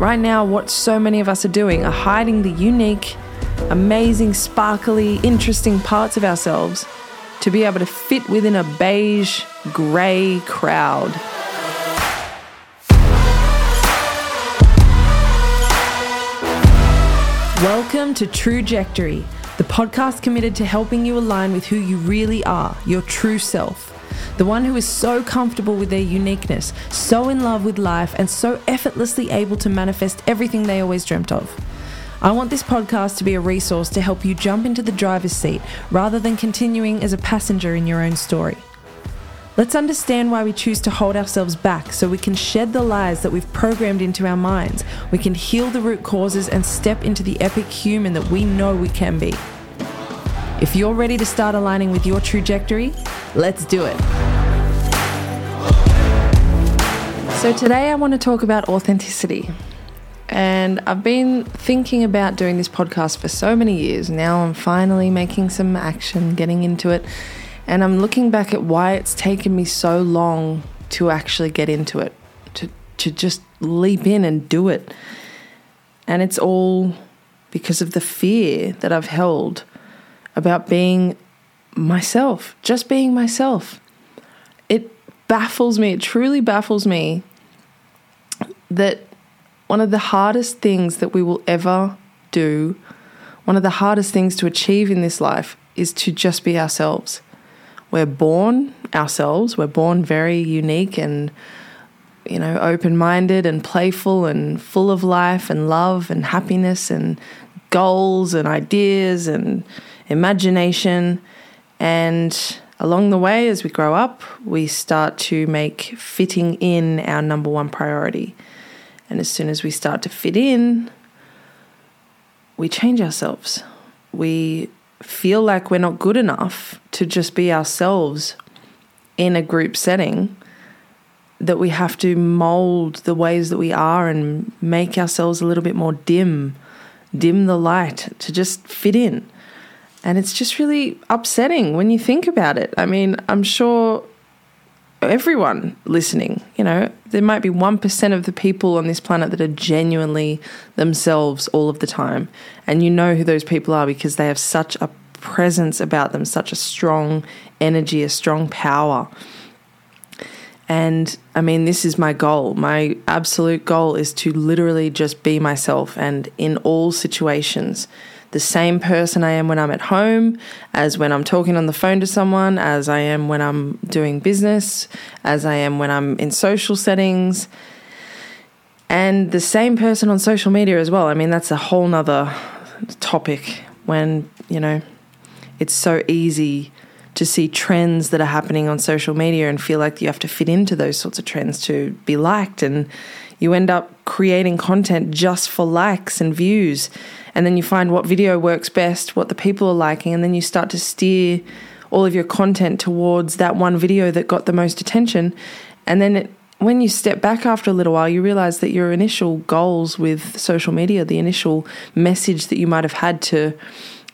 right now, what so many of us are doing are hiding the unique, amazing, sparkly, interesting parts of ourselves to be able to fit within a beige, grey crowd. Welcome to Trujectory, the podcast committed to helping you align with who you really are, your true self. The one who is so comfortable with their uniqueness, so in love with life, and so effortlessly able to manifest everything they always dreamt of. I want this podcast to be a resource to help you jump into the driver's seat rather than continuing as a passenger in your own story. Let's understand why we choose to hold ourselves back so we can shed the lies that we've programmed into our minds. We can heal the root causes and step into the epic human that we know we can be. If you're ready to start aligning with your trajectory, let's do it. So, today I want to talk about authenticity. And I've been thinking about doing this podcast for so many years. Now I'm finally making some action, getting into it. And I'm looking back at why it's taken me so long to actually get into it, to, to just leap in and do it. And it's all because of the fear that I've held about being myself, just being myself. It baffles me, it truly baffles me that one of the hardest things that we will ever do, one of the hardest things to achieve in this life is to just be ourselves. We're born ourselves, we're born very unique and you know, open minded and playful and full of life and love and happiness and goals and ideas and imagination. And along the way, as we grow up, we start to make fitting in our number one priority. And as soon as we start to fit in, we change ourselves. We feel like we're not good enough to just be ourselves in a group setting, that we have to mold the ways that we are and make ourselves a little bit more dim, dim the light to just fit in. And it's just really upsetting when you think about it. I mean, I'm sure everyone listening, you know, there might be 1% of the people on this planet that are genuinely themselves all of the time. And you know who those people are because they have such a presence about them, such a strong energy, a strong power. And I mean, this is my goal. My absolute goal is to literally just be myself and in all situations the same person I am when I'm at home, as when I'm talking on the phone to someone, as I am when I'm doing business, as I am when I'm in social settings, and the same person on social media as well. I mean, that's a whole nother topic when, you know, it's so easy to see trends that are happening on social media and feel like you have to fit into those sorts of trends to be liked and you end up creating content just for likes and views and then you find what video works best, what the people are liking, and then you start to steer all of your content towards that one video that got the most attention. And then it, when you step back after a little while, you realize that your initial goals with social media, the initial message that you might have had to,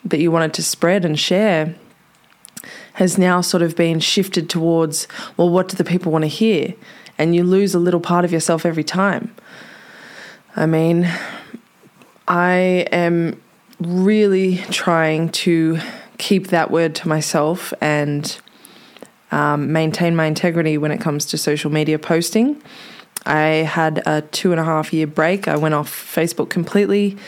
that you wanted to spread and share, has now sort of been shifted towards, well, what do the people want to hear? And you lose a little part of yourself every time. I mean, I am really trying to keep that word to myself and um, maintain my integrity when it comes to social media posting. I had a two and a half year break. I went off Facebook completely.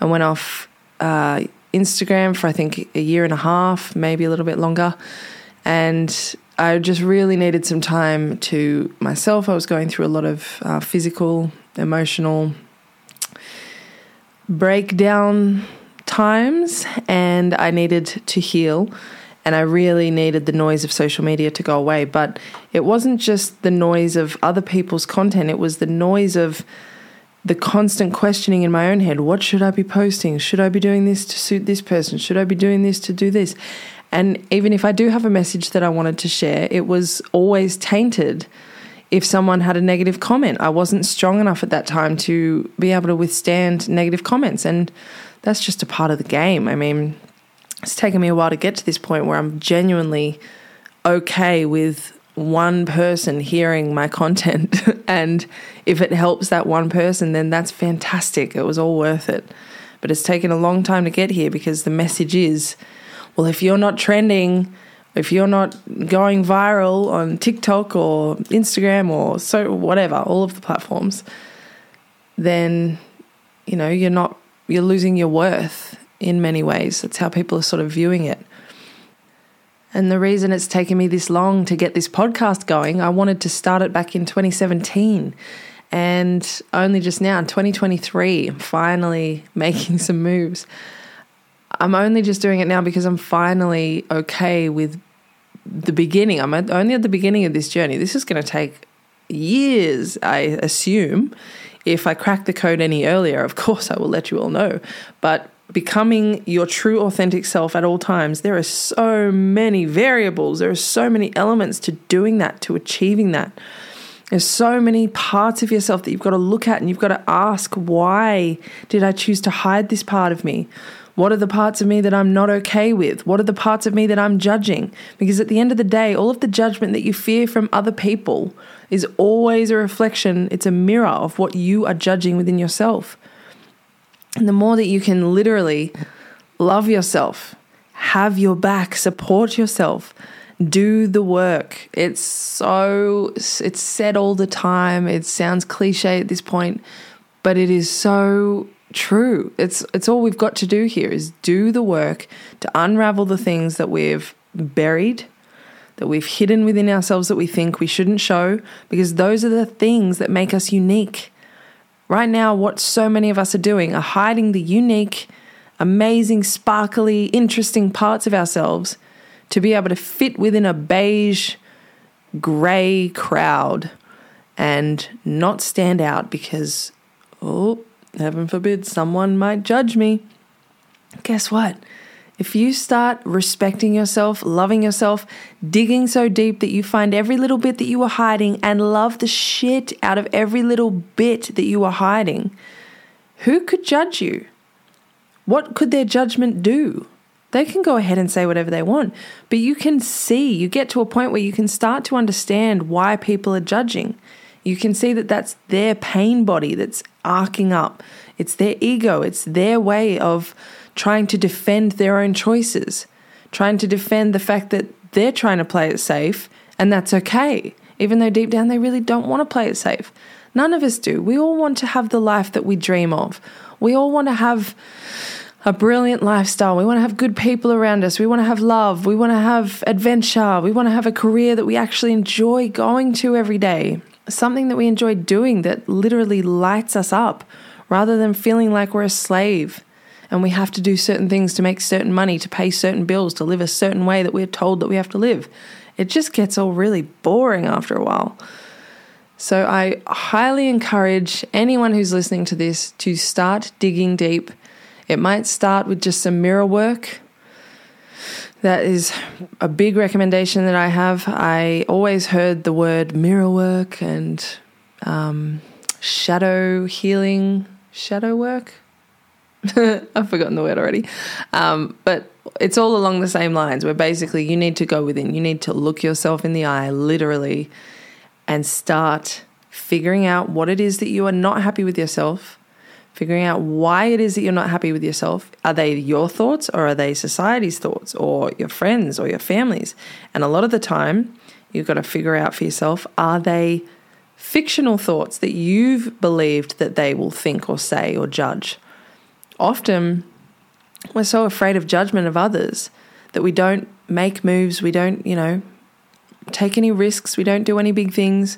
I went off uh, Instagram for I think a year and a half, maybe a little bit longer. And I just really needed some time to myself. I was going through a lot of uh, physical, emotional, breakdown times and I needed to heal and I really needed the noise of social media to go away. But it wasn't just the noise of other people's content, it was the noise of the constant questioning in my own head what should I be posting? Should I be doing this to suit this person? Should I be doing this to do this? And even if I do have a message that I wanted to share, it was always tainted if someone had a negative comment. I wasn't strong enough at that time to be able to withstand negative comments. And that's just a part of the game. I mean, it's taken me a while to get to this point where I'm genuinely okay with one person hearing my content. and if it helps that one person, then that's fantastic. It was all worth it. But it's taken a long time to get here because the message is well, if you're not trending, if you're not going viral on TikTok or Instagram or so whatever, all of the platforms, then you know, you're not you're losing your worth in many ways. That's how people are sort of viewing it. And the reason it's taken me this long to get this podcast going, I wanted to start it back in 2017. And only just now, in 2023, I'm finally making some moves. I'm only just doing it now because I'm finally okay with the beginning. I'm only at the beginning of this journey. This is going to take years, I assume. If I crack the code any earlier, of course, I will let you all know. But becoming your true authentic self at all times, there are so many variables, there are so many elements to doing that, to achieving that. There's so many parts of yourself that you've got to look at and you've got to ask, why did I choose to hide this part of me? What are the parts of me that I'm not okay with? What are the parts of me that I'm judging? Because at the end of the day, all of the judgment that you fear from other people is always a reflection, it's a mirror of what you are judging within yourself. And the more that you can literally love yourself, have your back, support yourself, do the work. It's so, it's said all the time. It sounds cliche at this point, but it is so true. It's, it's all we've got to do here is do the work to unravel the things that we've buried, that we've hidden within ourselves that we think we shouldn't show, because those are the things that make us unique. Right now, what so many of us are doing are hiding the unique, amazing, sparkly, interesting parts of ourselves to be able to fit within a beige, grey crowd and not stand out because, oh, heaven forbid, someone might judge me. Guess what? If you start respecting yourself, loving yourself, digging so deep that you find every little bit that you are hiding and love the shit out of every little bit that you are hiding, who could judge you? What could their judgment do? They can go ahead and say whatever they want, but you can see, you get to a point where you can start to understand why people are judging. You can see that that's their pain body that's arcing up. It's their ego, it's their way of trying to defend their own choices, trying to defend the fact that they're trying to play it safe and that's okay, even though deep down they really don't want to play it safe. None of us do. We all want to have the life that we dream of. We all want to have a brilliant lifestyle. We want to have good people around us. We want to have love. We want to have adventure. We want to have a career that we actually enjoy going to every day. Something that we enjoy doing that literally lights us up rather than feeling like we're a slave and we have to do certain things to make certain money, to pay certain bills, to live a certain way that we're told that we have to live. It just gets all really boring after a while. So I highly encourage anyone who's listening to this to start digging deep. It might start with just some mirror work. That is a big recommendation that I have. I always heard the word mirror work and um, shadow healing, shadow work. I've forgotten the word already. Um, but it's all along the same lines where basically you need to go within, you need to look yourself in the eye, literally, and start figuring out what it is that you are not happy with yourself, figuring out why it is that you're not happy with yourself. Are they your thoughts or are they society's thoughts or your friends or your families? And a lot of the time, you've got to figure out for yourself are they fictional thoughts that you've believed that they will think or say or judge? often we're so afraid of judgment of others that we don't make moves, we don't, you know, take any risks, we don't do any big things.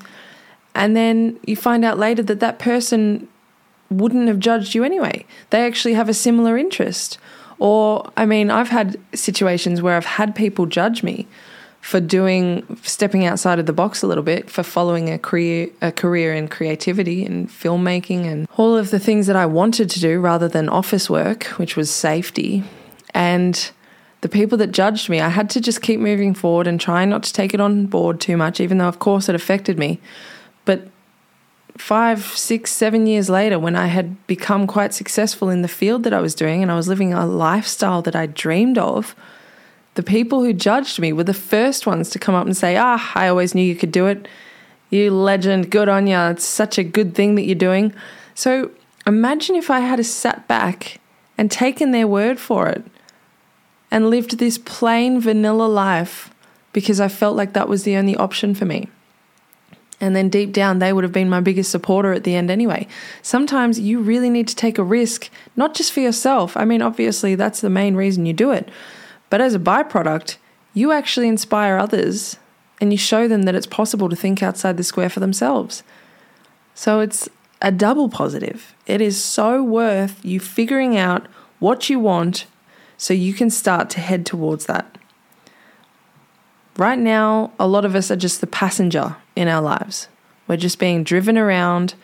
And then you find out later that that person wouldn't have judged you anyway. They actually have a similar interest. Or, I mean, I've had situations where I've had people judge me for doing stepping outside of the box a little bit for following a career a career in creativity and filmmaking and all of the things that I wanted to do rather than office work which was safety and the people that judged me I had to just keep moving forward and try not to take it on board too much even though of course it affected me but five six seven years later when I had become quite successful in the field that I was doing and I was living a lifestyle that I dreamed of The people who judged me were the first ones to come up and say, Ah, I always knew you could do it. You legend, good on you. It's such a good thing that you're doing. So imagine if I had sat back and taken their word for it and lived this plain vanilla life because I felt like that was the only option for me. And then deep down, they would have been my biggest supporter at the end anyway. Sometimes you really need to take a risk, not just for yourself. I mean, obviously, that's the main reason you do it. But as a byproduct, you actually inspire others and you show them that it's possible to think outside the square for themselves. So it's a double positive. It is so worth you figuring out what you want so you can start to head towards that. Right now, a lot of us are just the passenger in our lives. We're just being driven around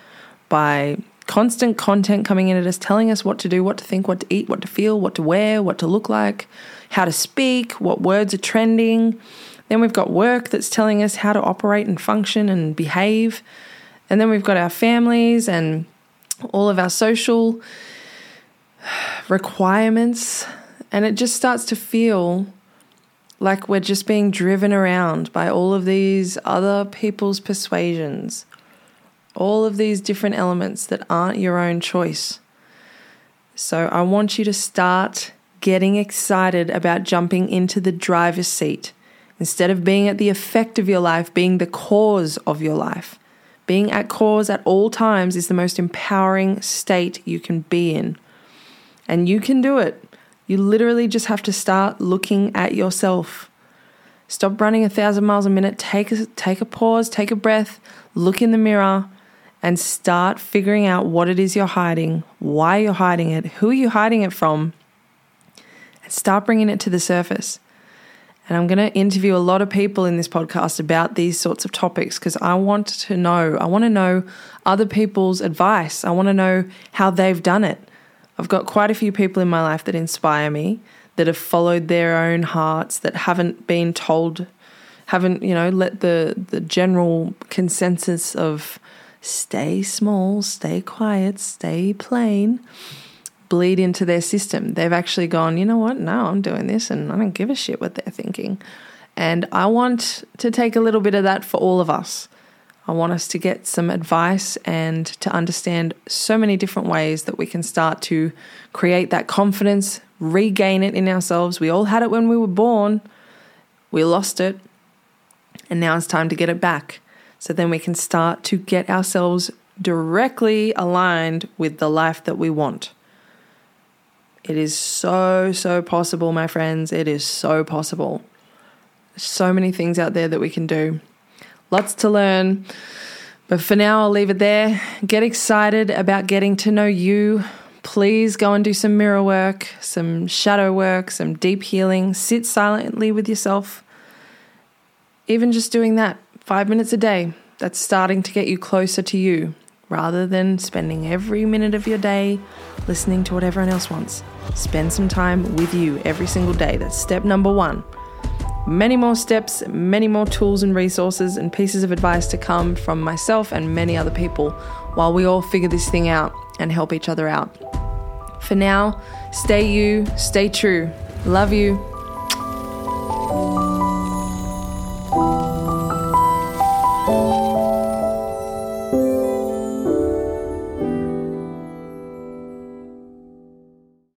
by constant content coming in at us, telling us what to do, what to think, what to eat, what to feel, what to wear, what to look like, how to speak, what words are trending. Then we've got work that's telling us how to operate and function and behave. And then we've got our families and all of our social requirements. And it just starts to feel like we're just being driven around by all of these other people's persuasions, all of these different elements that aren't your own choice. So I want you to start getting excited about jumping into the driver's seat instead of being at the effect of your life, being the cause of your life. Being at cause at all times is the most empowering state you can be in. And you can do it. You literally just have to start looking at yourself. Stop running a thousand miles a minute. Take a, take a pause, take a breath, look in the mirror, and start figuring out what it is you're hiding, why you're hiding it, who are you hiding it from, and start bringing it to the surface. And I'm going to interview a lot of people in this podcast about these sorts of topics because I want to know. I want to know other people's advice. I want to know how they've done it. I've got quite a few people in my life that inspire me, that have followed their own hearts, that haven't been told, haven't, you know, let the, the general consensus of stay small, stay quiet, stay plain bleed into their system. They've actually gone, you know what? No, I'm doing this and I don't give a shit what they're thinking. And I want to take a little bit of that for all of us. I want us to get some advice and to understand so many different ways that we can start to create that confidence, regain it in ourselves. We all had it when we were born, we lost it, and now it's time to get it back. So then we can start to get ourselves directly aligned with the life that we want. It is so, so possible, my friends. It is so possible. so many things out there that we can do. Lots to learn. But for now, I'll leave it there. Get excited about getting to know you. Please go and do some mirror work, some shadow work, some deep healing. Sit silently with yourself. Even just doing that five minutes a day, that's starting to get you closer to you rather than spending every minute of your day listening to what everyone else wants. Spend some time with you every single day. That's step number one. Many more steps, many more tools and resources and pieces of advice to come from myself and many other people while we all figure this thing out and help each other out. For now, stay you, stay true. Love you.